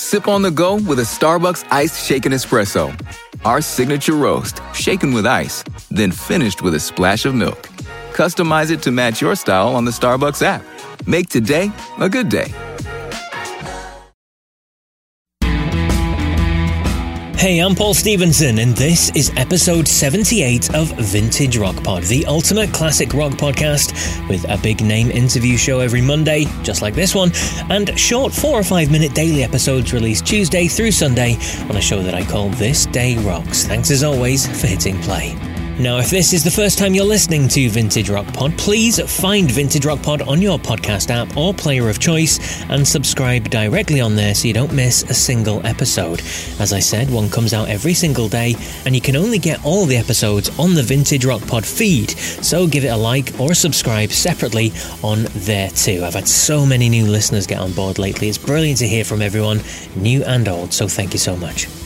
Sip on the go with a Starbucks iced shaken espresso. Our signature roast, shaken with ice, then finished with a splash of milk. Customize it to match your style on the Starbucks app. Make today a good day. Hey, I'm Paul Stevenson, and this is episode 78 of Vintage Rock Pod, the ultimate classic rock podcast with a big name interview show every Monday, just like this one, and short four or five minute daily episodes released Tuesday through Sunday on a show that I call This Day Rocks. Thanks as always for hitting play. Now, if this is the first time you're listening to Vintage Rock Pod, please find Vintage Rock Pod on your podcast app or player of choice and subscribe directly on there so you don't miss a single episode. As I said, one comes out every single day, and you can only get all the episodes on the Vintage Rock Pod feed, so give it a like or subscribe separately on there too. I've had so many new listeners get on board lately. It's brilliant to hear from everyone, new and old, so thank you so much.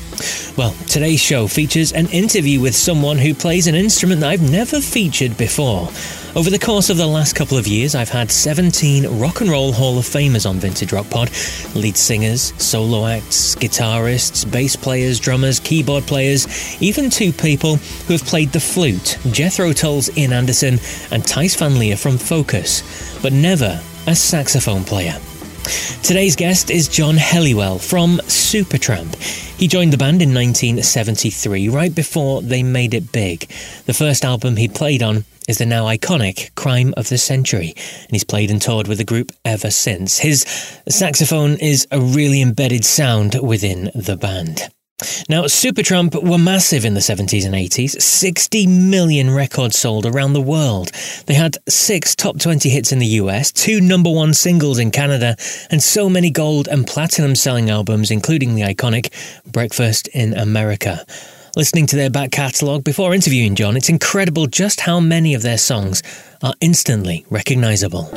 Well, today's show features an interview with someone who plays an instrument that I've never featured before. Over the course of the last couple of years, I've had 17 Rock and Roll Hall of Famers on Vintage Rock Pod lead singers, solo acts, guitarists, bass players, drummers, keyboard players, even two people who have played the flute Jethro Tull's Ian Anderson and Thijs van Leer from Focus, but never a saxophone player. Today's guest is John Helliwell from Supertramp. He joined the band in 1973, right before they made it big. The first album he played on is the now iconic Crime of the Century, and he's played and toured with the group ever since. His saxophone is a really embedded sound within the band. Now, Supertramp were massive in the 70s and 80s. 60 million records sold around the world. They had six top 20 hits in the US, two number one singles in Canada, and so many gold and platinum selling albums, including the iconic Breakfast in America. Listening to their back catalogue before interviewing John, it's incredible just how many of their songs are instantly recognisable.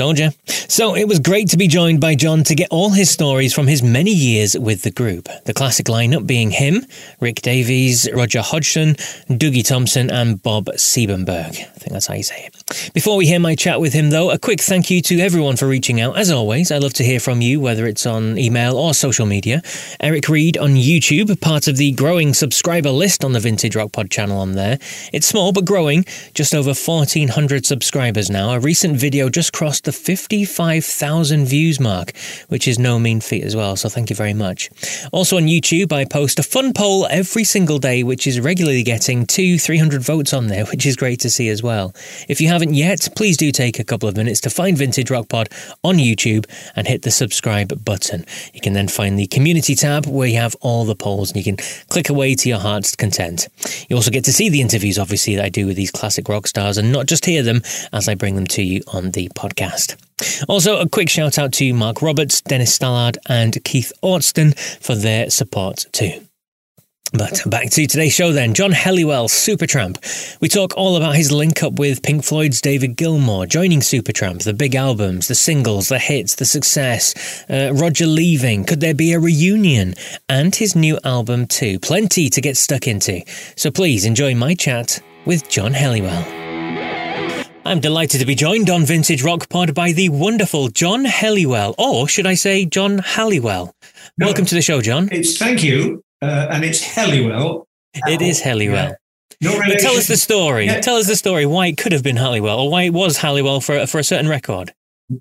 Told you. So it was great to be joined by John to get all his stories from his many years with the group. The classic lineup being him, Rick Davies, Roger Hodgson, Dougie Thompson, and Bob Siebenberg. I think that's how you say it. Before we hear my chat with him, though, a quick thank you to everyone for reaching out. As always, I love to hear from you, whether it's on email or social media. Eric Reed on YouTube, part of the growing subscriber list on the Vintage Rock Pod channel on there. It's small but growing, just over 1,400 subscribers now. A recent video just crossed the 55,000 views mark, which is no mean feat as well, so thank you very much. Also on YouTube, I post a fun poll every single day, which is regularly getting two, 300 votes on there, which is great to see as well. If you haven't yet, please do take a couple of minutes to find Vintage Rock Pod on YouTube and hit the subscribe button. You can then find the community tab where you have all the polls and you can click away to your heart's content. You also get to see the interviews, obviously, that I do with these classic rock stars and not just hear them as I bring them to you on the podcast. Also, a quick shout out to Mark Roberts, Dennis Stallard, and Keith Ortston for their support too. But back to today's show then. John Helliwell, Supertramp. We talk all about his link up with Pink Floyd's David Gilmour, joining Supertramp, the big albums, the singles, the hits, the success, uh, Roger leaving, could there be a reunion, and his new album too. Plenty to get stuck into. So please enjoy my chat with John Helliwell. I'm delighted to be joined on Vintage Rock Pod by the wonderful John Helliwell, or should I say John Halliwell? No, Welcome to the show, John. It's thank you, uh, and it's Helliwell. It is Helliwell. Yeah. No but tell us the story. Yeah. Tell us the story why it could have been Halliwell, or why it was Halliwell for for a certain record.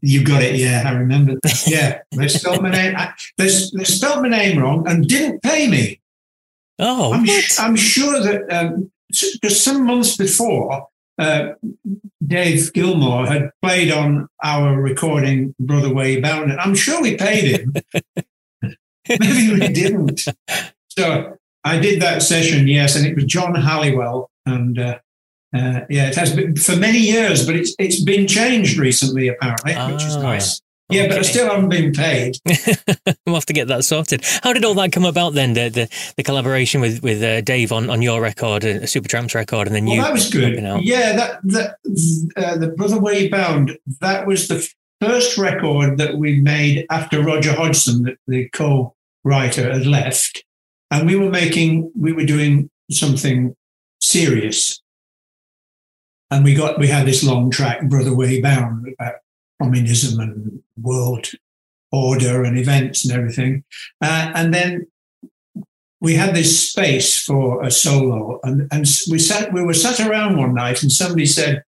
You got it. Yeah, I remember. Yeah, they spelled my name. They, they spelled my name wrong and didn't pay me. Oh, I'm, I'm sure that um, just some months before uh, Dave Gilmour had played on our recording Brother Way Bound. I'm sure we paid him. Maybe we didn't. So I did that session, yes, and it was John Halliwell. And uh, uh, yeah, it has been for many years, but it's it's been changed recently, apparently, ah. which is ah. nice. Yeah, okay. but I still haven't been paid. we'll have to get that sorted. How did all that come about then? The the, the collaboration with with uh, Dave on, on your record, uh, Supertramp's record, and then you. that was good. Yeah, that that uh, the Brother Way Bound. That was the first record that we made after Roger Hodgson, the, the co-writer, had left, and we were making we were doing something serious and we got we had this long track, Brother Way Bound, about communism and world order and events and everything. Uh, and then we had this space for a solo, and and we sat we were sat around one night, and somebody said,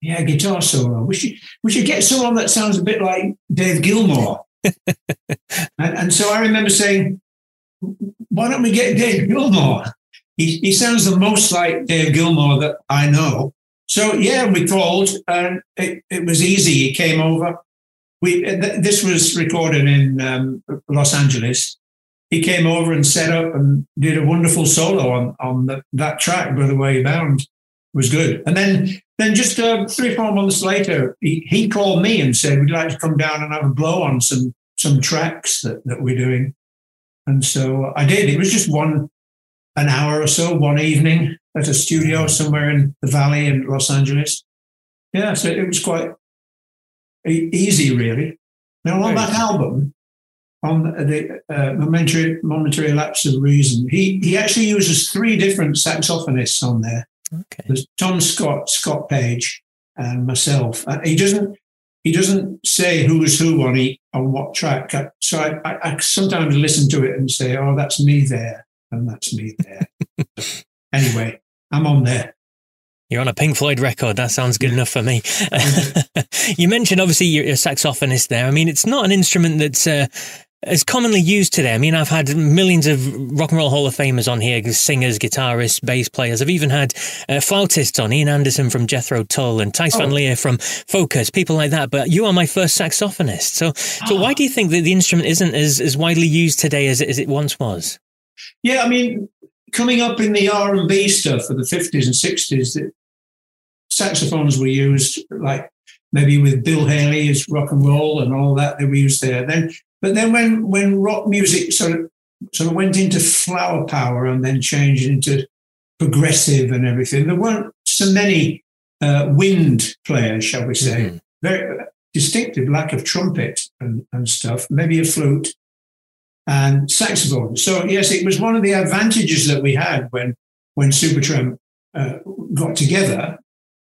"Yeah, guitar solo. We should we should get someone that sounds a bit like Dave Gilmour." and, and so I remember saying, "Why don't we get Dave Gilmour?" He, he sounds the most like Dave Gilmour that I know. So yeah, we called and it, it was easy. He came over. We th- this was recorded in um, Los Angeles. He came over and set up and did a wonderful solo on on the, that track, By the Way Bound." It was good. And then then just uh, three four months later, he, he called me and said, "Would you like to come down and have a blow on some some tracks that, that we're doing?" And so I did. It was just one an hour or so one evening at a studio somewhere in the valley in Los Angeles. Yeah, so it was quite easy, really. Now, on that album, on the uh, momentary, momentary lapse of reason, he he actually uses three different saxophonists on there. Okay. There's Tom Scott, Scott Page, and myself. Uh, he doesn't he doesn't say who's who on he, on what track. So I, I, I sometimes listen to it and say, "Oh, that's me there." and that's me there. anyway, I'm on there. You're on a Pink Floyd record. That sounds good enough for me. you mentioned obviously you're a saxophonist there. I mean, it's not an instrument that's uh, as commonly used today. I mean, I've had millions of rock and roll Hall of Famers on here, singers, guitarists, bass players. I've even had uh, flautists on, Ian Anderson from Jethro Tull and Thijs oh. van Leer from Focus, people like that. But you are my first saxophonist. So, so oh. why do you think that the instrument isn't as, as widely used today as, as it once was? Yeah, I mean, coming up in the R and B stuff of the fifties and sixties, saxophones were used like maybe with Bill Haley's rock and roll and all that they were used there. Then, but then when when rock music sort of sort of went into flower power and then changed into progressive and everything, there weren't so many uh, wind players, shall we say. Mm-hmm. Very distinctive lack of trumpet and, and stuff, maybe a flute and saxophone. So yes, it was one of the advantages that we had when when Supertramp uh, got together.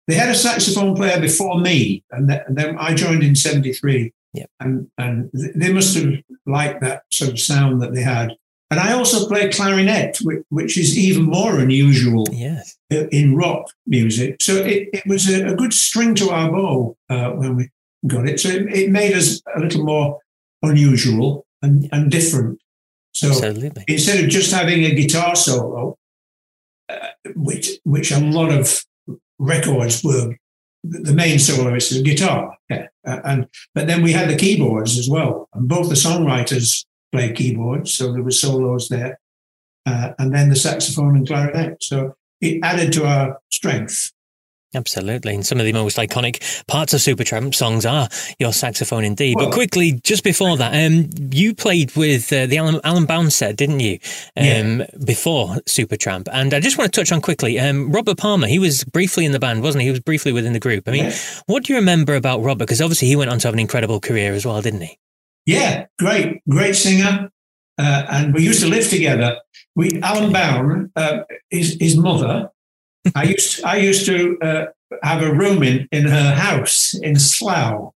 They had a saxophone player before me, and, th- and then I joined in '73. Yep. And and they must have liked that sort of sound that they had. And I also play clarinet, which, which is even more unusual yes. in rock music. So it, it was a, a, good string to our bow uh, when we got it. So it, it made us a little more unusual and, and different. So Absolutely. instead of just having a guitar solo, uh, which which a lot of records were, the main soloist is guitar, yeah. Uh, and but then we had the keyboards as well, and both the songwriters played keyboards, so there were solos there, uh, and then the saxophone and clarinet. So it added to our strength. Absolutely. And some of the most iconic parts of Supertramp songs are your saxophone indeed. Well, but quickly, just before that, um, you played with uh, the Alan, Alan Bown set, didn't you? Um, yeah. Before Supertramp. And I just want to touch on quickly, um, Robert Palmer, he was briefly in the band, wasn't he? He was briefly within the group. I mean, yeah. what do you remember about Robert? Because obviously he went on to have an incredible career as well, didn't he? Yeah, great, great singer. Uh, and we used to live together. We, Alan Bown, uh, his, his mother, I used to, I used to uh, have a room in, in her house in Slough.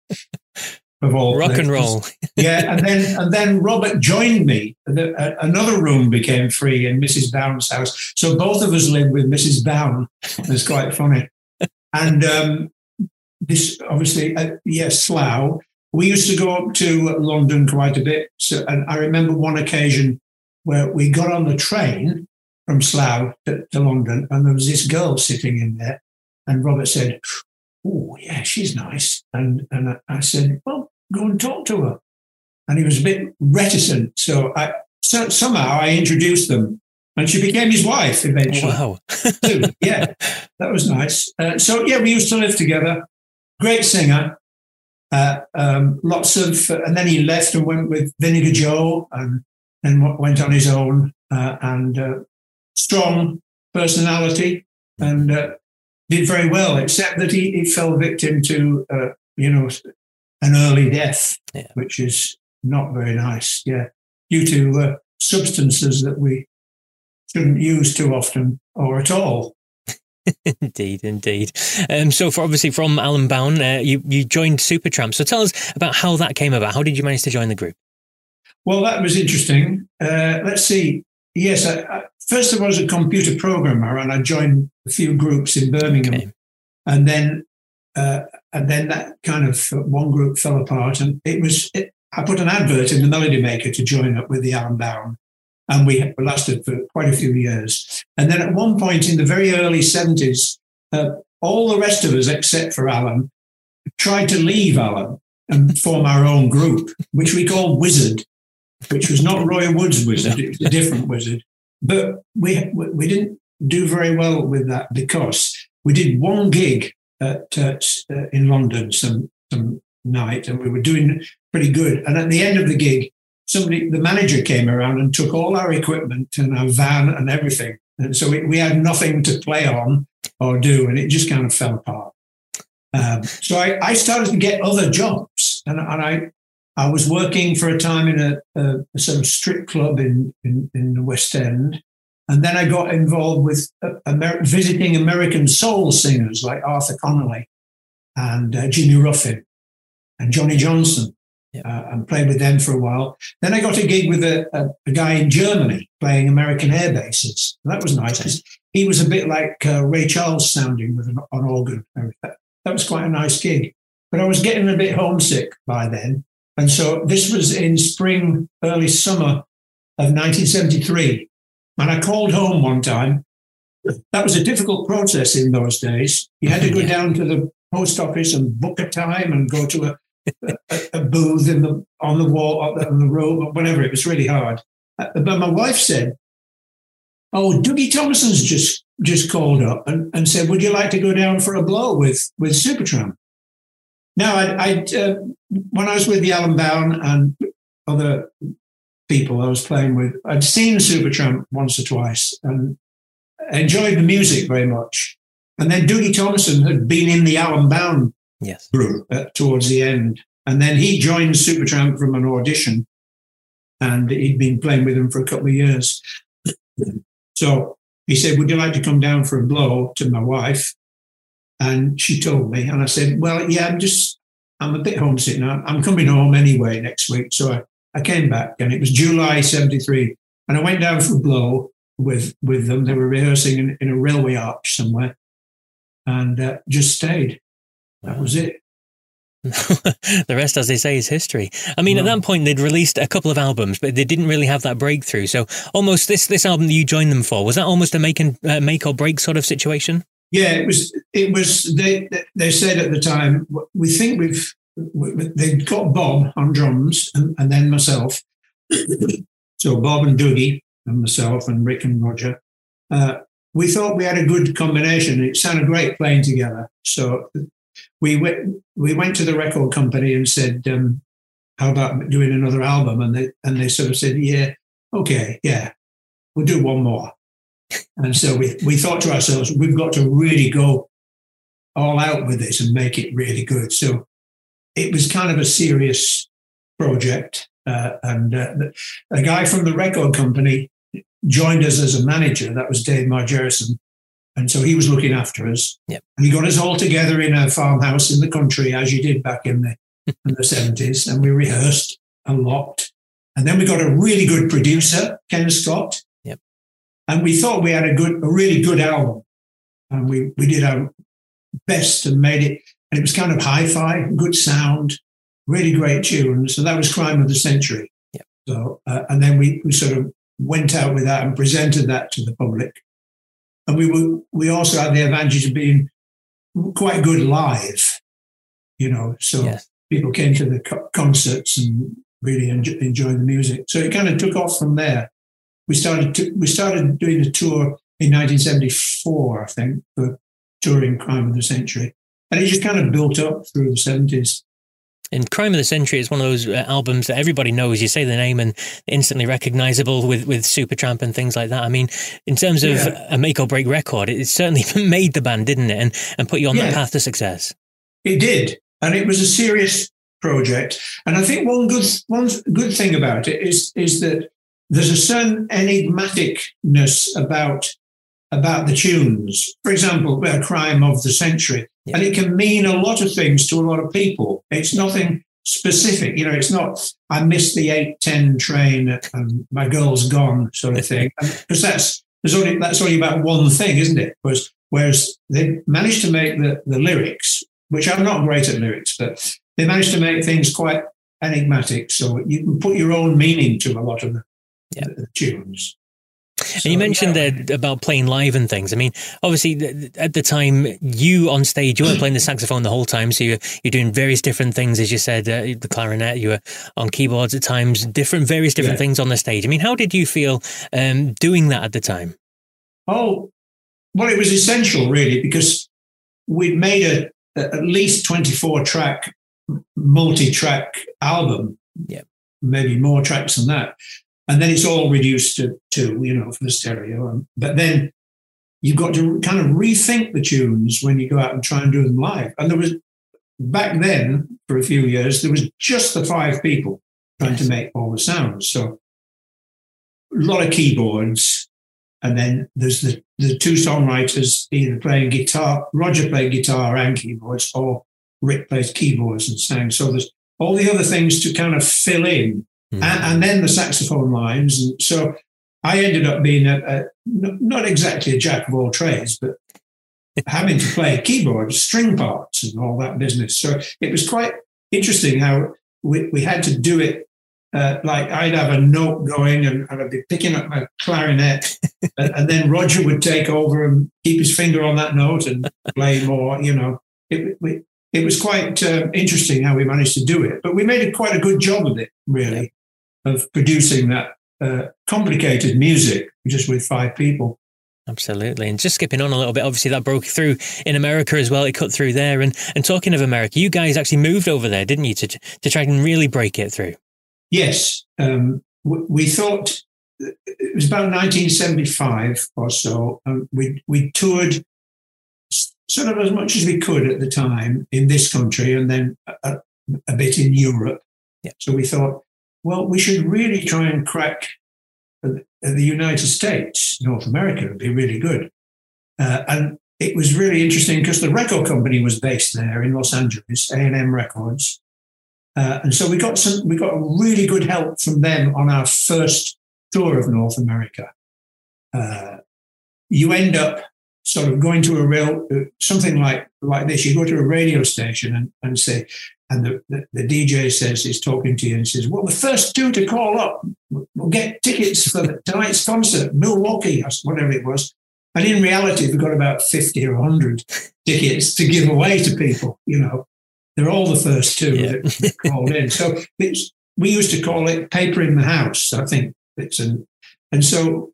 Of all rock and roll, yeah, and then and then Robert joined me. The, uh, another room became free in Mrs. Bown's house, so both of us lived with Mrs. Bown. It's quite funny, and um, this obviously, uh, yes, Slough. We used to go up to London quite a bit, so, and I remember one occasion where we got on the train from Slough to, to, London, and there was this girl sitting in there. And Robert said, "Oh, yeah, she's nice." And and I said, "Well, go and talk to her." And he was a bit reticent, so I so, somehow I introduced them, and she became his wife eventually. Wow! yeah, that was nice. Uh, so yeah, we used to live together. Great singer, Uh, um, lots of, and then he left and went with Vinegar Joe and then went on his own uh, and uh, strong personality and uh, did very well, except that he, he fell victim to, uh, you know, an early death, yeah. which is not very nice. Yeah, due to uh, substances that we shouldn't use too often or at all. indeed, indeed. Um, so, for obviously from Alan Bown, uh, you you joined Supertramp. So, tell us about how that came about. How did you manage to join the group? Well, that was interesting. Uh, let's see. Yes, I, I, first of all, I was a computer programmer, and I joined a few groups in Birmingham, okay. and then uh, and then that kind of uh, one group fell apart, and it was it, I put an advert in the Melody Maker to join up with the Alan Bown, and we lasted for quite a few years. And then at one point in the very early seventies, uh, all the rest of us, except for Alan, tried to leave Alan and form our own group, which we called Wizard which was not Roy Wood's wizard, it was a different wizard. But we we didn't do very well with that because we did one gig at, uh, in London some some night, and we were doing pretty good. And at the end of the gig, somebody, the manager, came around and took all our equipment and our van and everything, and so we, we had nothing to play on or do, and it just kind of fell apart. Um, so I, I, started to get other jobs, and, and I I was working for a time in a, a, a sort of strip club in, in, in, the West End. And then I got involved with uh, Amer- visiting American soul singers like Arthur Conley and uh, Jimmy Ruffin and Johnny Johnson uh, and played with them for a while. Then I got a gig with a, a, a guy in Germany playing American air bases. And that was nice. He was a bit like uh, Ray Charles sounding with an, an organ. That was quite a nice gig. But I was getting a bit homesick by then. And so this was in spring, early summer of 1973. And I called home one time. That was a difficult process in those days. You had to go down to the post office and book a time and go to a, a, a booth in the, on the wall, on the road, or whatever. It was really hard. Uh, but my wife said, Oh, Dougie Thompson's just just called up and, and said, Would you like to go down for a blow with, with Supertramp? Now, I, I uh, when I was with the Alan Bown and other people I was playing with, I'd seen Supertramp once or twice and enjoyed the music very much. And then Dougie Thompson had been in the Alan Bown yes. group uh, towards the end. And then he joined Supertramp from an audition and he'd been playing with them for a couple of years. so he said, Would you like to come down for a blow to my wife? And she told me, and I said, Well, yeah, I'm just, I'm a bit homesick now. I'm coming home anyway next week. So I, I came back, and it was July 73. And I went down for a blow with, with them. They were rehearsing in, in a railway arch somewhere and uh, just stayed. That was it. the rest, as they say, is history. I mean, at that point, they'd released a couple of albums, but they didn't really have that breakthrough. So, almost this this album that you joined them for was that almost a make and uh, make or break sort of situation? Yeah, it was. It was. They they said at the time, we think we've. They got Bob on drums and, and then myself. so Bob and Dougie and myself and Rick and Roger. Uh, we thought we had a good combination. It sounded great playing together. So we went. We went to the record company and said, um, "How about doing another album?" And they and they sort of said, "Yeah, okay, yeah, we'll do one more." And so we, we thought to ourselves, we've got to really go all out with this and make it really good. So it was kind of a serious project. Uh, and uh, a guy from the record company joined us as a manager. That was Dave Margereson. And so he was looking after us. Yep. And he got us all together in a farmhouse in the country, as you did back in the, in the 70s. And we rehearsed a lot. And then we got a really good producer, Ken Scott, and we thought we had a good, a really good album, and we we did our best and made it, and it was kind of hi-fi, good sound, really great tunes. So that was Crime of the Century. Yeah. So uh, and then we we sort of went out with that and presented that to the public, and we were we also had the advantage of being quite good live, you know. So yes. people came to the co- concerts and really enjoy, enjoyed the music. So it kind of took off from there we started to, we started doing a tour in 1974, I think, for touring Crime of the Century, and it just kind of built up through the 70s. And Crime of the Century is one of those uh, albums that everybody knows. You say the name and instantly recognizable with, with Supertramp and things like that. I mean, in terms of yeah. a make or break record, it certainly made the band, didn't it? And, and put you on yeah. that path to success. It did. And it was a serious project. And I think one good, one good thing about it is, is that there's a certain enigmaticness about about the tunes. For example, a crime of the century. Yeah. And it can mean a lot of things to a lot of people. It's nothing specific. You know, it's not, I missed the 810 train and my girl's gone sort of thing. Because that's, there's only, that's only about one thing, isn't it? Whereas, whereas they managed to make the, the lyrics, which I'm not great at lyrics, but they managed to make things quite enigmatic. So you can put your own meaning to a lot of the, yeah. the tunes. So, and you mentioned yeah. that about playing live and things. I mean, obviously, at the time, you on stage, you weren't playing the saxophone the whole time. So you're, you're doing various different things, as you said, uh, the clarinet, you were on keyboards at times, different, various different yeah. things on the stage. I mean, how did you feel um, doing that at the time? Oh, well, it was essential, really, because we'd made a, a at least 24 track, multi track album. Yeah. Maybe more tracks than that and then it's all reduced to two, you know, for the stereo. Um, but then you've got to kind of rethink the tunes when you go out and try and do them live. And there was back then for a few years there was just the five people trying to make all the sounds. So a lot of keyboards, and then there's the the two songwriters either playing guitar. Roger played guitar and keyboards, or Rick plays keyboards and sang. So there's all the other things to kind of fill in mm. and, and, then the saxophone lines. And so I ended up being a, a not exactly a jack of all trades, but having to play keyboards, string parts, and all that business. So it was quite interesting how we, we had to do it. Uh, like I'd have a note going and, and I'd be picking up my clarinet, and, and, then Roger would take over and keep his finger on that note and play more. You know, it, we, it was quite uh, interesting how we managed to do it, but we made it quite a good job of it, really of producing that uh, complicated music just with five people. Absolutely. And just skipping on a little bit, obviously that broke through in America as well. It cut through there. And and talking of America, you guys actually moved over there, didn't you, to to try and really break it through? Yes. Um, we thought it was about 1975 or so. Um, we we toured sort of as much as we could at the time in this country, and then a, a bit in Europe. Yeah. So we thought well, we should really try and crack the United States, North America would be really good. Uh, and it was really interesting because the record company was based there in Los Angeles, A&M Records. Uh, and so we got some, we got really good help from them on our first tour of North America. Uh, you end up sort of going to a real uh, something like like this. You go to a radio station and, and say, and the, the, the, DJ says he's talking to you and says, "Well, the first two to call up will get tickets for tonight's concert, Milwaukee, or whatever it was." And in reality, we've got about fifty or hundred tickets to give away to people. You know, they're all the first two yeah. that called in. So we used to call it paper in the house. I think it's an, and so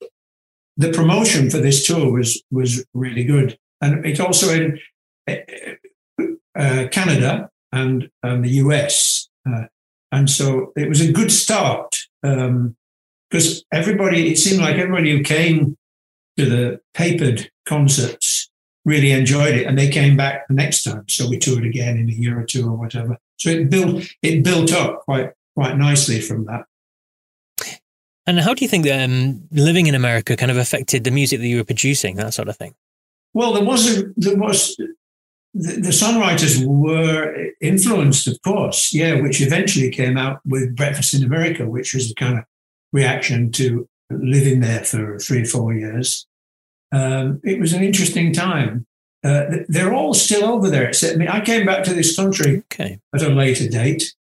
the promotion for this tour was was really good, and it's also in uh, Canada and, and the US. Uh, and so it was a good start because um, everybody, it seemed like everybody who came to the papered concerts really enjoyed it and they came back the next time. So we toured again in a year or two or whatever. So it built, it built up quite, quite nicely from that. And how do you think um, living in America kind of affected the music that you were producing, that sort of thing? Well, there was a, there was the, the, songwriters were influenced, of course, yeah, which eventually came out with Breakfast in America, which was a kind of reaction to living there for three or four years. Um, it was an interesting time. Uh, they're all still over there, except me. I came back to this country okay. at a later date,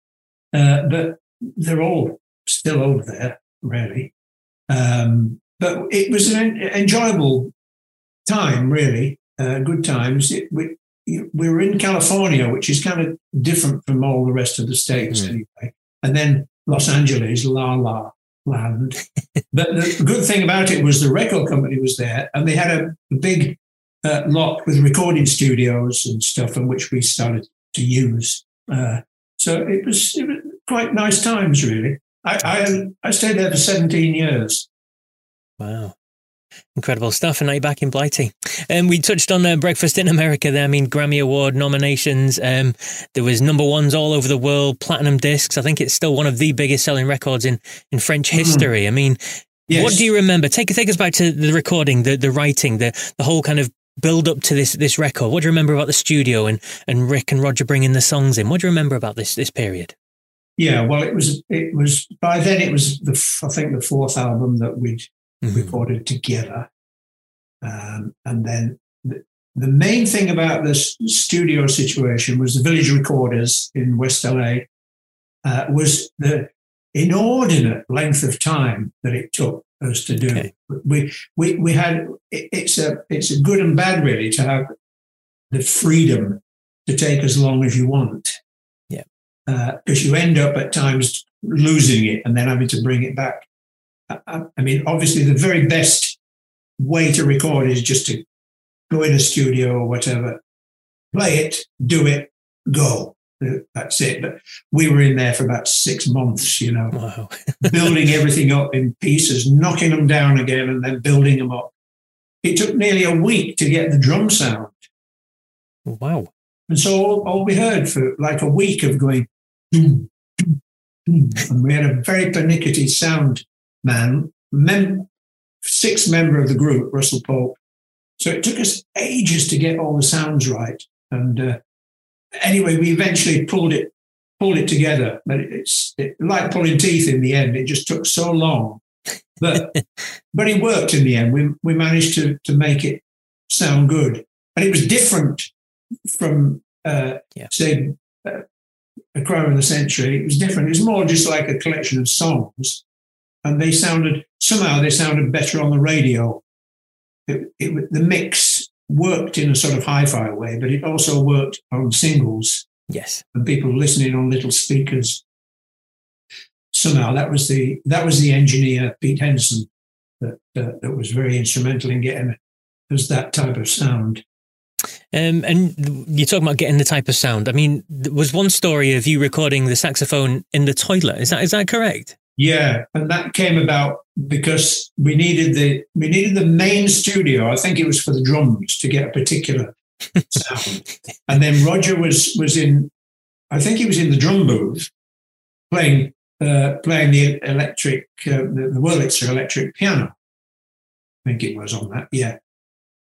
uh, but they're all still over there, really. Um, but it was an enjoyable time, really, uh, good times. It, we, we were in California, which is kind of different from all the rest of the states mm. anyway. And then Los Angeles, la la land. but the good thing about it was the record company was there and they had a, a big uh, lot with recording studios and stuff in which we started to use. Uh, so it was, it was quite nice times, really. I, I, I stayed there for 17 years. Wow. Incredible stuff. And now you're back in Blighty. Um, we touched on uh, Breakfast in America there. I mean, Grammy Award nominations. Um, there was number ones all over the world, platinum discs. I think it's still one of the biggest selling records in, in French mm-hmm. history. Mm. I mean, yes. what do you remember? Take, take us back to the recording, the, the writing, the, the whole kind of build up to this, this record. What do you remember about the studio and, and Rick and Roger bringing the songs in? What do you remember about this, this period? Yeah, well, it was, it was, by then it was the, I think the fourth album that we'd mm-hmm. recorded together. Um, and then the, the, main thing about this studio situation was the Village Recorders in West LA uh, was the inordinate length of time that it took us to do. Okay. We, we, we had, it, it's a, it's a good and bad really to have the freedom to take as long as you want. Yeah. Because uh, you end up at times losing it and then having to bring it back. I, I mean, obviously, the very best way to record is just to go in a studio or whatever, play it, do it, go. That's it. But we were in there for about six months, you know, wow. building everything up in pieces, knocking them down again, and then building them up. It took nearly a week to get the drum sound. Wow. And so all, all we heard for like a week of going, boom, boom, boom, and we had a very pernickety sound man, mem- sixth member of the group, Russell Pope. So it took us ages to get all the sounds right. And uh, anyway, we eventually pulled it pulled it together. But it's it, like pulling teeth in the end. It just took so long, but but it worked in the end. We we managed to to make it sound good, and it was different from uh, yeah. say uh, a crime of the century. It was different. It was more just like a collection of songs and they sounded somehow they sounded better on the radio. It, it, the mix worked in a sort of hi-fi way, but it also worked on singles. Yes, and people listening on little speakers. Somehow that was the that was the engineer Pete Henderson that uh, that was very instrumental in getting us that type of sound. Um, and you're talking about getting the type of sound. I mean, there was one story of you recording the saxophone in the toilet. Is that is that correct? Yeah, and that came about because we needed the we needed the main studio. I think it was for the drums to get a particular sound. and then Roger was was in, I think he was in the drum booth playing uh, playing the electric uh, the, the Wurlitzer electric piano. I think it was on that, yeah,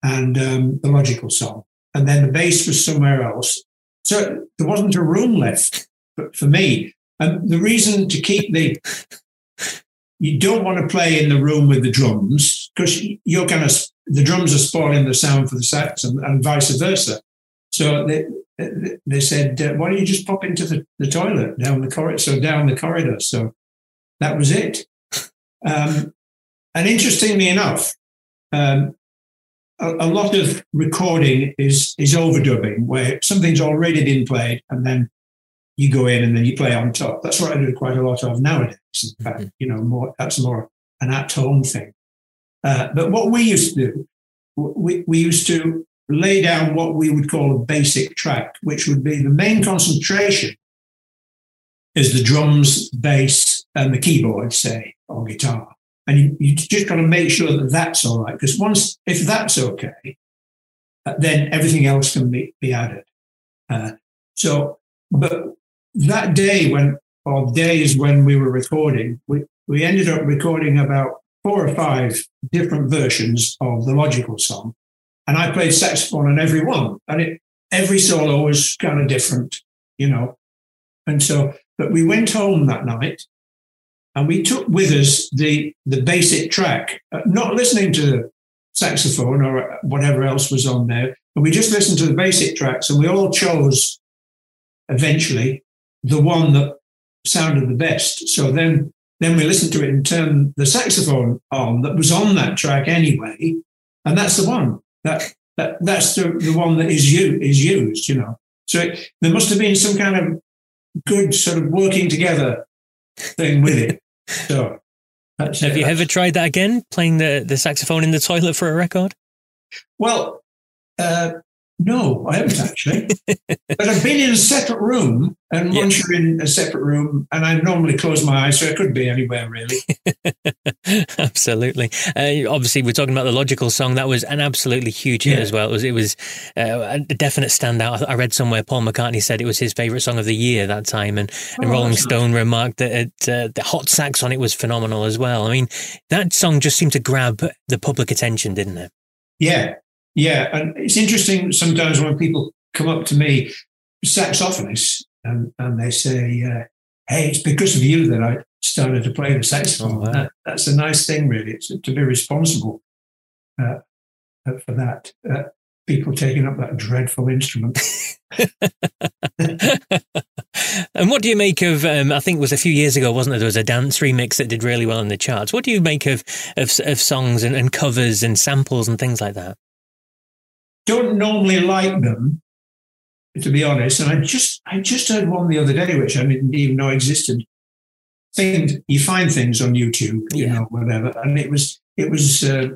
and um, the logical song. And then the bass was somewhere else. So there wasn't a room left for me. And the reason to keep the you don't want to play in the room with the drums because you're going to the drums are spoiling the sound for the sax and, and vice versa. So they they said, uh, why don't you just pop into the, the toilet down the corridor? So down the corridor. So that was it. Um, and interestingly enough, um, a, a, lot of recording is is overdubbing, where something's already been played and then you go in and then you play on top. That's what I do quite a lot of nowadays. In fact, mm-hmm. you know, more that's more an at-home thing. Uh, but what we used to do, we, we used to lay down what we would call a basic track, which would be the main concentration is the drums, bass, and the keyboard, say, or guitar. And you, you just got to make sure that that's all right. Because once, if that's okay, uh, then everything else can be, be added. Uh, so, but that day when, or days when we were recording, we, we ended up recording about four or five different versions of the logical song. And I played saxophone on every one. And it, every solo was kind of different, you know. And so, but we went home that night and we took with us the, the basic track, uh, not listening to the saxophone or whatever else was on there. And we just listened to the basic tracks and we all chose eventually the one that sounded the best. So then then we listened to it and turned the saxophone on that was on that track anyway, and that's the one that that that's the, the one that is you is used. You know, so it, there must have been some kind of good sort of working together thing with it. So. Have you ever tried that again, playing the, the saxophone in the toilet for a record? Well, uh, No, I haven't actually. but I've been in a separate room, and yeah. once you're in a separate room, and I normally close my eyes, so I could be anywhere really. absolutely. Uh, obviously, we're talking about the logical song. That was an absolutely huge hit yeah. as well. It was, it was uh, a definite standout. I read somewhere Paul McCartney said it was his favorite song of the year that time, and, and oh, Rolling Stone nice. remarked that it, uh, the hot sax on it was phenomenal as well. I mean, that song just seemed to grab the public attention, didn't it? Yeah, yeah, and it's interesting sometimes when people come up to me, saxophonists, and, and they say, uh, "Hey, it's because of you that I started to play the saxophone." Oh, wow. that, that's a nice thing, really. It's to be responsible uh, for that. Uh, people taking up that dreadful instrument. and what do you make of? Um, I think it was a few years ago, wasn't it? There was a dance remix that did really well in the charts. What do you make of of, of songs and, and covers and samples and things like that? Don't normally like them, to be honest. And I just I just heard one the other day, which I didn't even know existed. Things you find things on YouTube, you yeah. know, whatever, and it was it was uh,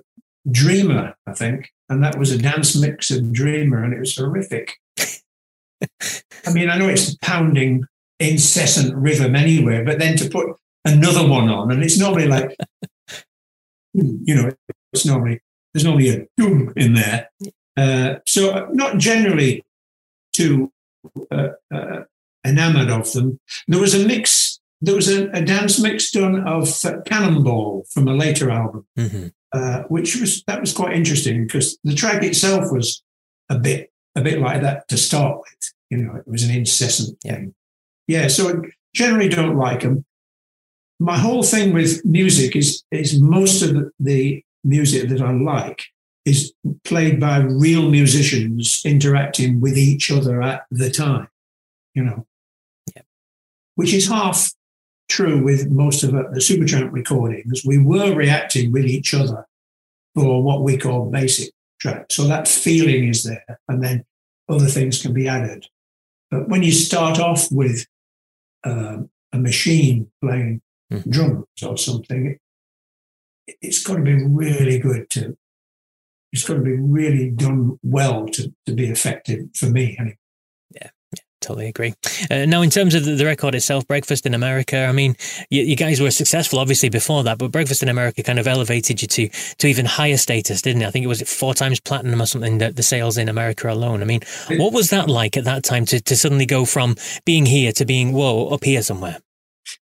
Dreamer, I think, and that was a dance mix of Dreamer, and it was horrific. I mean, I know it's pounding incessant rhythm anywhere, but then to put another one on, and it's normally like, you know, it's normally there's normally a doom in there, uh, so not generally too uh, uh, enamored of them. There was a mix. There was a, a dance mix done of Cannonball from a later album, mm-hmm. Uh, which was that was quite interesting because the track itself was a bit a bit like that to start with. You know, it was an incessant thing. Yeah, so I generally don't like them. My whole thing with music is is most of the, the music that I like is played by real musicians interacting with each other at the time, you know, yeah. which is half true with most of the Supertramp recordings. We were reacting with each other for what we call basic tracks. So that feeling is there, and then other things can be added. But when you start off with um, a machine playing mm-hmm. drums or something, it, it's got to be really good to it's got to be really done well to, to be effective for me anyway. Yeah. Totally agree. Uh, now, in terms of the, the, record itself, Breakfast in America, I mean, you, you, guys were successful obviously before that, but Breakfast in America kind of elevated you to to even higher status, didn't it? I think it was four times platinum or something, the, the sales in America alone. I mean, what was that like at that time to, to suddenly go from being here to being, whoa, up here somewhere?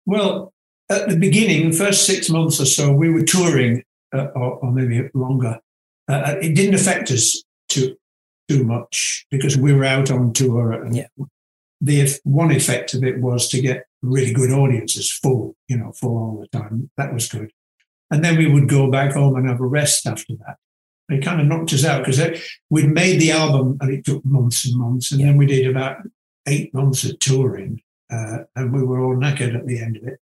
Well, at the beginning, the first six months or so, we were touring, uh, or, or maybe longer, uh, uh, it didn't affect us too too much because we were out on tour. And yeah. the one effect of it was to get really good audiences, full, you know, full all the time. That was good. And then we would go back home and have a rest after that. It kind of knocked us out because we'd made the album and it took months and months. And then we did about eight months of touring uh, and we were all knackered at the end of it.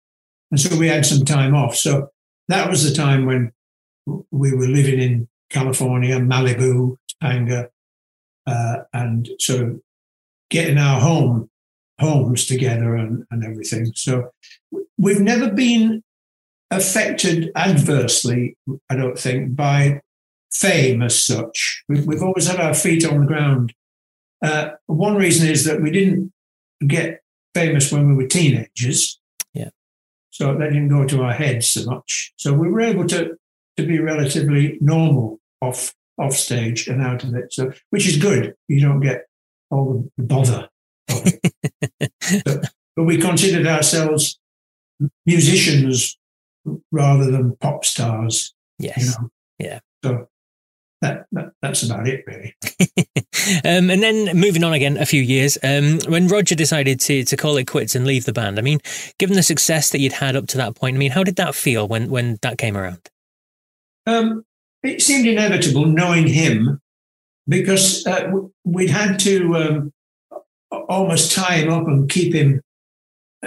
And so we had some time off. So that was the time when we were living in California, Malibu, Topanga, uh, and sort of getting our home homes together and, and everything. So we've never been affected adversely, I don't think, by fame as such. We've, we've always had our feet on the ground. Uh, one reason is that we didn't get famous when we were teenagers. Yeah. So that didn't go to our heads so much. So we were able to to be relatively normal off off stage and out of it. So, which is good. You don't get all the bother. but, but we considered ourselves musicians rather than pop stars. Yes. You know? Yeah. So that, that, that's about it, really. um, and then moving on again a few years, um, when Roger decided to to call it quits and leave the band, I mean, given the success that you'd had up to that point, I mean, how did that feel when when that came around? Um, it seemed inevitable knowing him because uh, we'd had to um, almost tie him up and keep him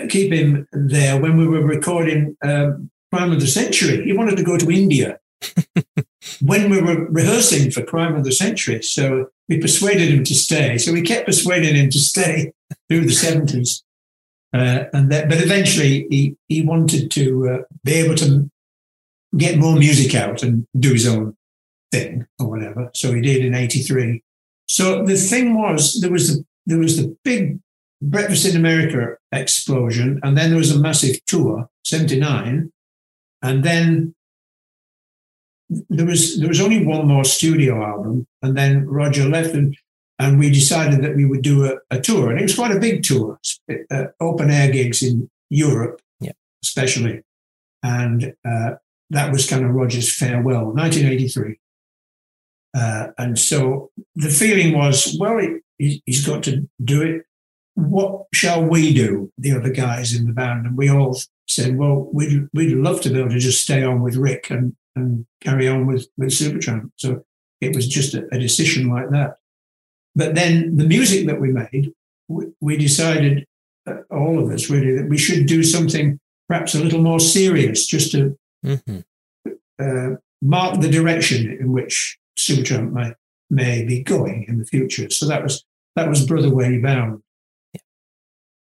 keep him there when we were recording um, Crime of the Century. He wanted to go to India when we were rehearsing for Crime of the Century. So we persuaded him to stay. So we kept persuading him to stay through the 70s. Uh, and that, but eventually he, he wanted to uh, be able to get more music out and do his own thing or whatever. So he did in 83. So the thing was, there was the, there was the big Breakfast in America explosion, and then there was a massive tour, 79. And then there was there was only one more studio album, and then Roger left, and, and we decided that we would do a, a tour. And it was quite a big tour, uh, open air gigs in Europe, yeah. especially. And uh, that was kind of Roger's farewell, 1983. Uh, and so the feeling was, well, he, has got to do it. What shall we do, the other guys in the band? And we all said, well, we'd, we'd love to be able to just stay on with Rick and, and carry on with, with Supertramp. So it was just a, a decision like that. But then the music that we made, we, we decided, uh, all of us really, that we should do something perhaps a little more serious, just to mm-hmm. uh, mark the direction in which Supertramp may, may be going in the future. So that was that was Brother Where Bound. Yeah.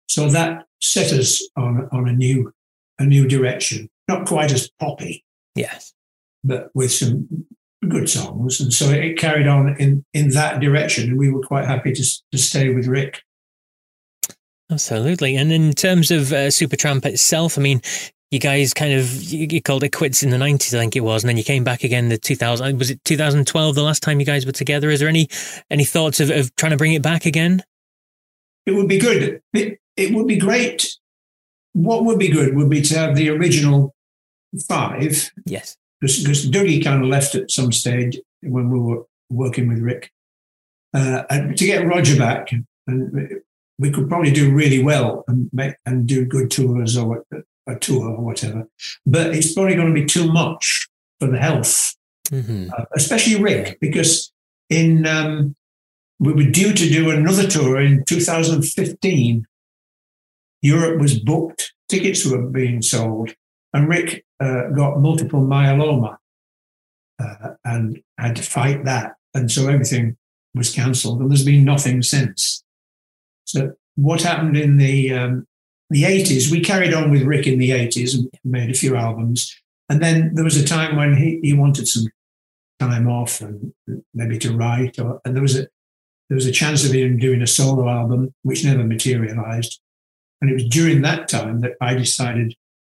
So that set us on on a new a new direction, not quite as poppy, yes, but with some good songs, and so it carried on in in that direction, and we were quite happy to to stay with Rick. Absolutely. And in terms of uh, Supertramp itself, I mean, you guys kind of you, called it quits in the 90s i think it was and then you came back again the 2000 was it 2012 the last time you guys were together? Is there any any thoughts of, of trying to bring it back again? It would be good. It, it would be great. What would be good would be to have the original five. Yes. Because dougie kind of left at some stage when we were working with rick. Uh, and to get roger back and we could probably do really well and make, and do good tours or a tour or whatever. But it's probably going to be too much for the health, mm-hmm. uh, especially Rick, because in um, we were due to do another tour in 2015. Europe was booked, tickets were being sold, and Rick uh, got multiple myeloma uh, and had to fight that. And so everything was cancelled, and there's been nothing since. So what happened in the um, the 80s, we carried on with Rick in the 80s and made a few albums. And then there was a time when he, he wanted some time off and maybe to write. Or, and there was a there was a chance of him doing a solo album, which never materialized. And it was during that time that I decided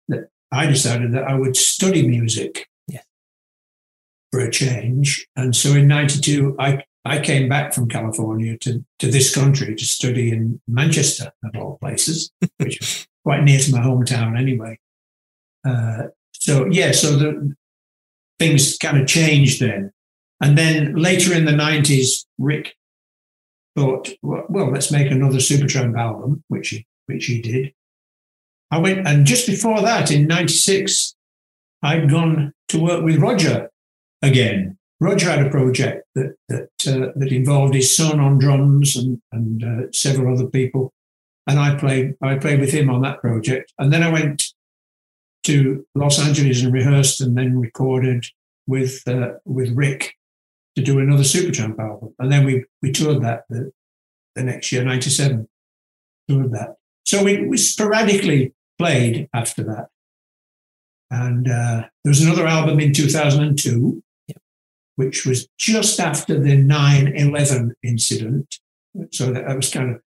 that I decided that I would study music yeah. for a change. And so in '92, I I came back from California to, to this country to study in Manchester, of all places, which is quite near to my hometown anyway. Uh, so, yeah, so the things kind of changed then. And then later in the 90s, Rick thought, well, let's make another Supertramp album, which he, which he did. I went, and just before that, in 96, I'd gone to work with Roger again. Roger had a project that that, uh, that involved his son on drums and and uh, several other people, and I played I played with him on that project. And then I went to Los Angeles and rehearsed, and then recorded with uh, with Rick to do another Supertramp album. And then we we toured that the, the next year, '97. Toured that. So we, we sporadically played after that. And uh, there was another album in 2002 which was just after the 9 11 incident. So that I was kind of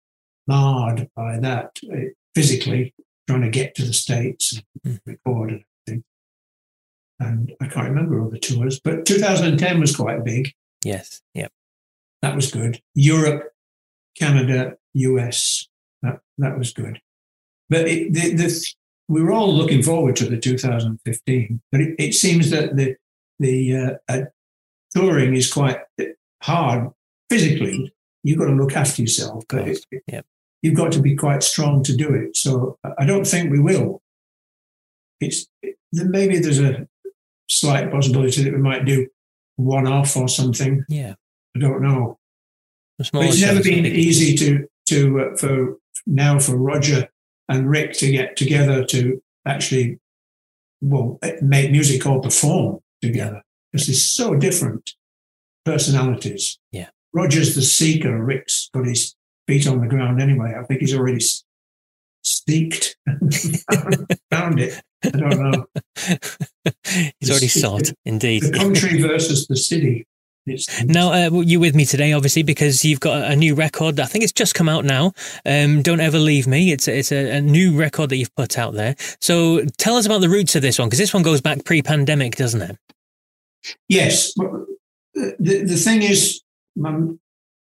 marred by that uh, physically, trying to get to the States and mm. record and everything. And I can't remember all the tours, but 2010 was quite big. Yes. Yep. That was good. Europe, Canada, US. That, that was good. But it, the, the, we were all looking forward to the 2015. But it, it seems that the the uh, touring is quite hard physically. You've got to look after yourself, but it, yep. you've got to be quite strong to do it. So I don't think we will. It's it, maybe there's a slight possibility that we might do one off or something. Yeah, I don't know. But it's never been easy to to uh, for now for Roger and Rick to get together to actually well make music or perform together because they're so different personalities. Yeah. Roger's the seeker. Rick's got his feet on the ground anyway. I think he's already seeked found it. I don't know. he's already sought, indeed. The country versus the city. It's, Now, uh, you with me today, obviously, because you've got a new record. I think it's just come out now. Um, Don't ever leave me. It's a, it's a, a new record that you've put out there. So, tell us about the roots of this one, because this one goes back pre-pandemic, doesn't it? Yes. Well, The, the thing is, my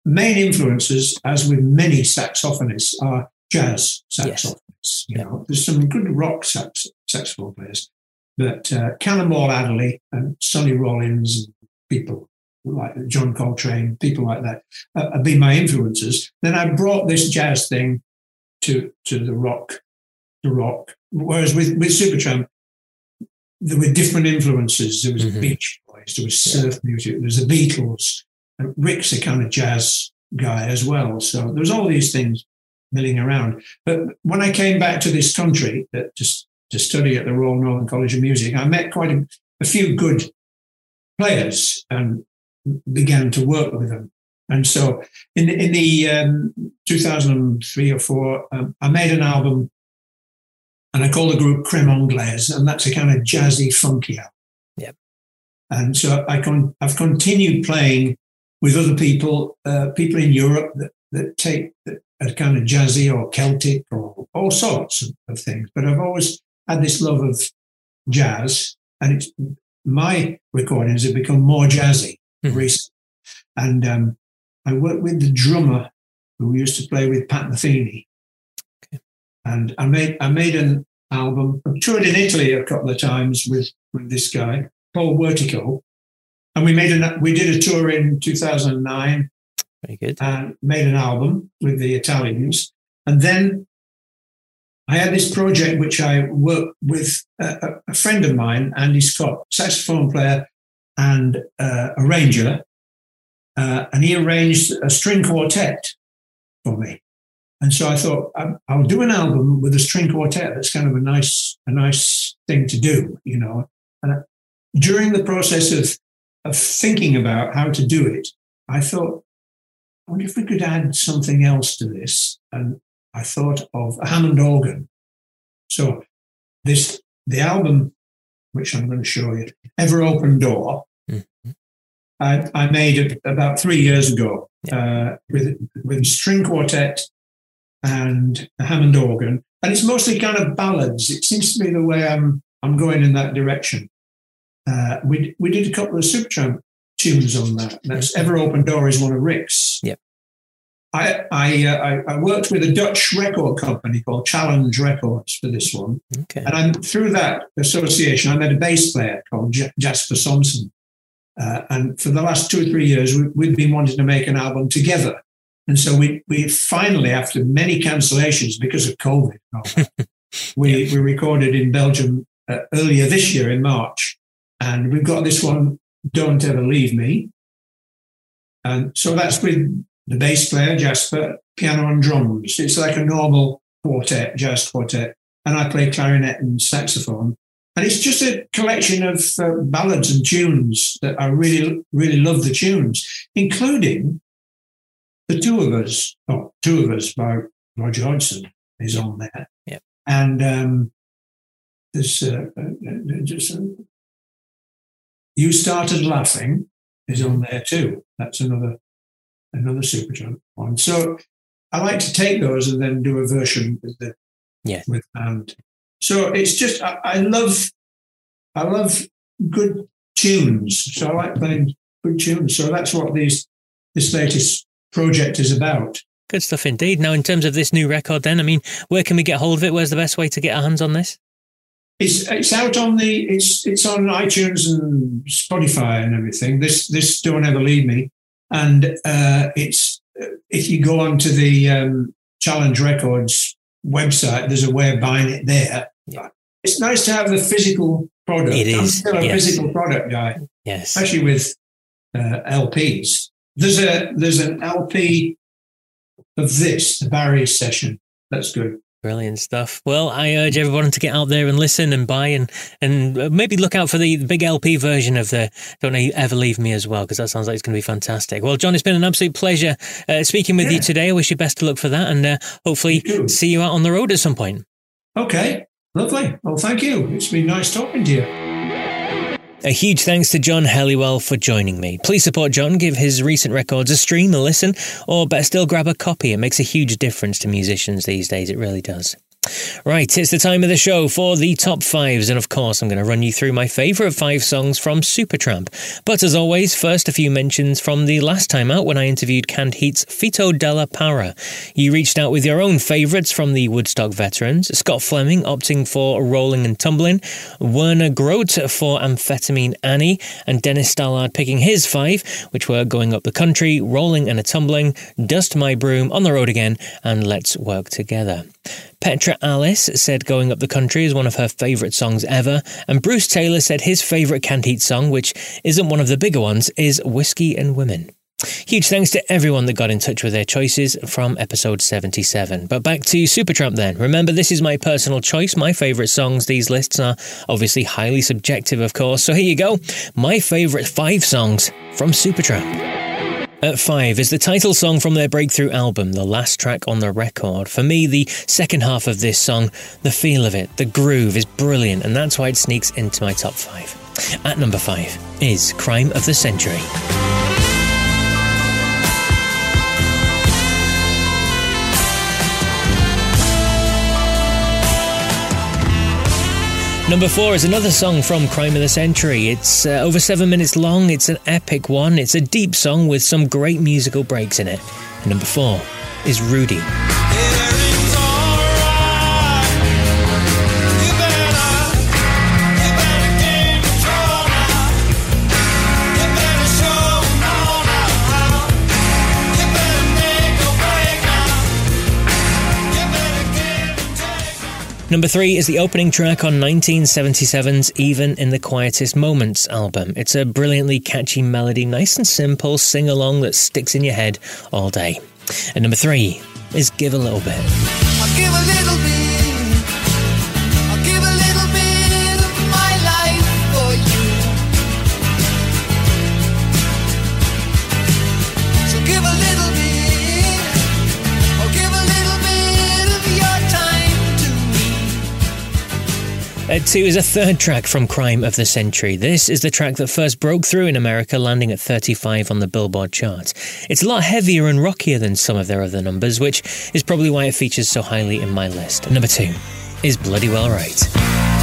main influences, as with many saxophonists, are jazz Yes. saxophonists. You Yeah. know, there's some good rock sax, saxophone players, but uh, Cannonball Adderley and Sonny Rollins, and people like John Coltrane, people like that, uh, have been my influences. Then I brought this jazz thing to to the rock, the rock. Whereas with with Supertramp, there were different influences. There was Mhm. Beach Boys, there was surf music, there was the Beatles. And Rick's a kind of jazz guy as well. So there was all these things milling around. But when I came back to this country that, to, to study at the Royal Northern College of Music, I met quite a, a few good players and began to work with them. And so in the, in the um, 2003 or four, um, I made an album and I call the group Creme Anglaise, and that's a kind of jazzy, funky album. Yep. And so I con- I've continued playing with other people, uh, people in Europe that, that take that are kind of jazzy or Celtic or all sorts of, of things. But I've always had this love of jazz, and it's my recordings have become more jazzy Mhm. recently. And um, I worked with the drummer who used to play with Pat Metheny. And I made I made an album. I toured in Italy a couple of times with, with this guy, Paul Wertico. And we made an we did a tour in 2009 Very good. and made an album with the Italians. And then I had this project which I worked with a, a friend of mine, Andy Scott, saxophone player and uh, arranger. Uh, and he arranged a string quartet for me. And so I thought I'll do an album with a string quartet. That's kind of a nice, a nice thing to do, you know. And I- during the process of of thinking about how to do it, I thought, I wonder if we could add something else to this. And I thought of a Hammond organ. So this the album, which I'm going to show you, Ever Open Door, Mhm. I, I made it about three years ago uh, with with string quartet and a Hammond organ, and it's mostly kind of ballads. It seems to be the way I'm I'm going in that direction. Uh, we we did a couple of Supertramp tunes on that. That's Ever Open Door is one of Rick's. Yep. I I, uh, I I worked with a Dutch record company called Challenge Records for this one, Okay. and I'm through that association. I met a bass player called J- Jasper Somsen, uh, and for the last two or three years, we, we've been wanting to make an album together. And so we we finally, after many cancellations because of COVID, and all that, we we recorded in Belgium uh, earlier this year in March, and we've got this one, "Don't Ever Leave Me," and so that's with the bass player Jasper, piano and drums. It's like a normal quartet, jazz quartet, and I play clarinet and saxophone. And it's just a collection of uh, ballads and tunes that I really, really love the tunes, including the two of us, oh, two of us by Roger Hodgson is on there. Yep. And um, there's uh, uh, uh, just uh, you started laughing is on there too. That's another another Supertramp one. So I like to take those and then do a version with the Yes. with band. So it's just I, I love I love good tunes. So I like playing good tunes. So that's what these this latest project is about. Good stuff indeed. Now, in terms of this new record, then, I mean, where can we get hold of it? Where's the best way to get our hands on this? It's it's out on the it's it's on iTunes and Spotify and everything. This this don't ever leave me, and uh, it's if you go onto the um, Challenge Records website, there's a way of buying it there. Yeah. It's nice to have the physical product. It I'm is, still a yes. physical product guy, Yes. especially with uh, LPs. There's a there's an LP of this the Barry session. That's good. Brilliant stuff. Well, I urge everyone to get out there and listen and buy and and uh, maybe look out for the big LP version of the Don't Ever Leave Me as well, because that sounds like it's going to be fantastic. Well, John, it's been an absolute pleasure uh, speaking with you today. I wish you best of luck for that and uh, hopefully You see you out on the road at some point. Okay, lovely. Well, thank you. It's been nice talking to you. A huge thanks to John Helliwell for joining me. Please support John, give his recent records a stream, a listen, or better still, grab a copy. It makes a huge difference to musicians these days, it really does. Right, it's the time of the show for the top fives, and of course, I'm going to run you through my favourite five songs from Supertramp. But as always, first a few mentions from the last time out when I interviewed Canned Heat's Fito de la Parra. You reached out with your own favourites from the Woodstock veterans Scott Fleming opting for Rolling and Tumbling, Werner Grote for Amphetamine Annie, and Dennis Stallard picking his five, which were Going Up the Country, Rolling and a Tumbling, Dust My Broom, On the Road Again, and Let's Work Together. Petra Alice said Going Up the Country is one of her favourite songs ever, and Bruce Taylor said his favourite Canned Heat song, which isn't one of the bigger ones, is Whiskey and Women. Huge thanks to everyone that got in touch with their choices from episode 77. But back to Supertramp then. Remember, this is my personal choice, my favourite songs. These lists are obviously highly subjective, of course. So here you go my favourite five songs from Supertramp. At five is the title song from their breakthrough album, the last track on the record. For me, the second half of this song, the feel of it, the groove is brilliant, and that's why it sneaks into my top five. At number five is Crime of the Century. Number four is another song from Crime of the Century. It's uh, over seven minutes long. It's an epic one. It's a deep song with some great musical breaks in it. And number four is Rudy. Number three is the opening track on 1977's Even in the Quietest Moments album. It's a brilliantly catchy melody, nice and simple, sing along that sticks in your head all day. And number three is Give a Little Bit. Uh, two is a third track from Crime of the Century. This is the track that first broke through in America, landing at 35 on the Billboard chart. It's a lot heavier and rockier than some of their other numbers, which is probably why it features so highly in my list. Number two is Bloody Well Right.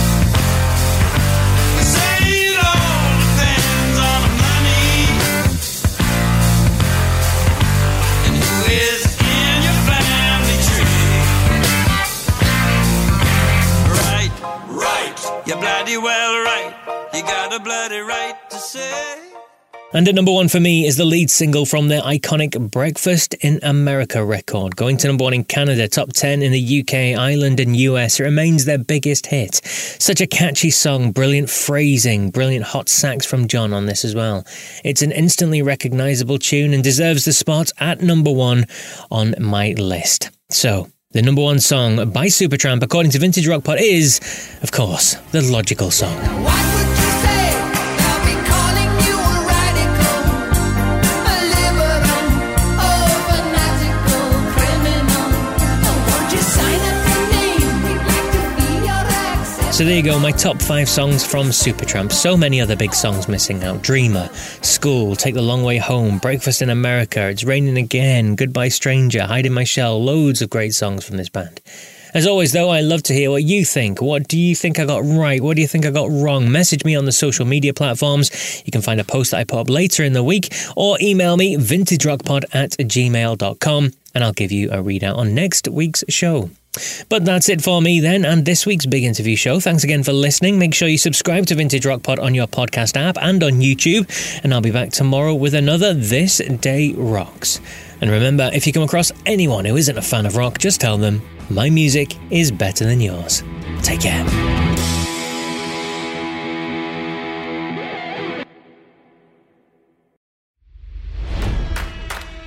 And at number one for me is the lead single from their iconic Breakfast in America record. Going to number one in Canada, top 10 in the UK, Ireland, and US. It remains their biggest hit. Such a catchy song, brilliant phrasing, brilliant hot sax from John on this as well. It's an instantly recognizable tune and deserves the spot at number one on my list. So, the number one song by Supertramp, according to Vintage Rock Pod, is, of course, the logical song. So there you go, my top five songs from Supertramp. So many other big songs missing out. Dreamer, School, Take the Long Way Home, Breakfast in America, It's Raining Again, Goodbye Stranger, Hide in My Shell. Loads of great songs from this band. As always, though, I love to hear what you think. What do you think I got right? What do you think I got wrong? Message me on the social media platforms. You can find a post that I put up later in the week or email me vintagerockpod at gmail.com and I'll give you a readout on next week's show. But that's it for me then, and this week's big interview show. Thanks again for listening. Make sure you subscribe to Vintage Rock Pod on your podcast app and on YouTube, and I'll be back tomorrow with another This Day Rocks. And remember, if you come across anyone who isn't a fan of rock, just tell them my music is better than yours. Take care.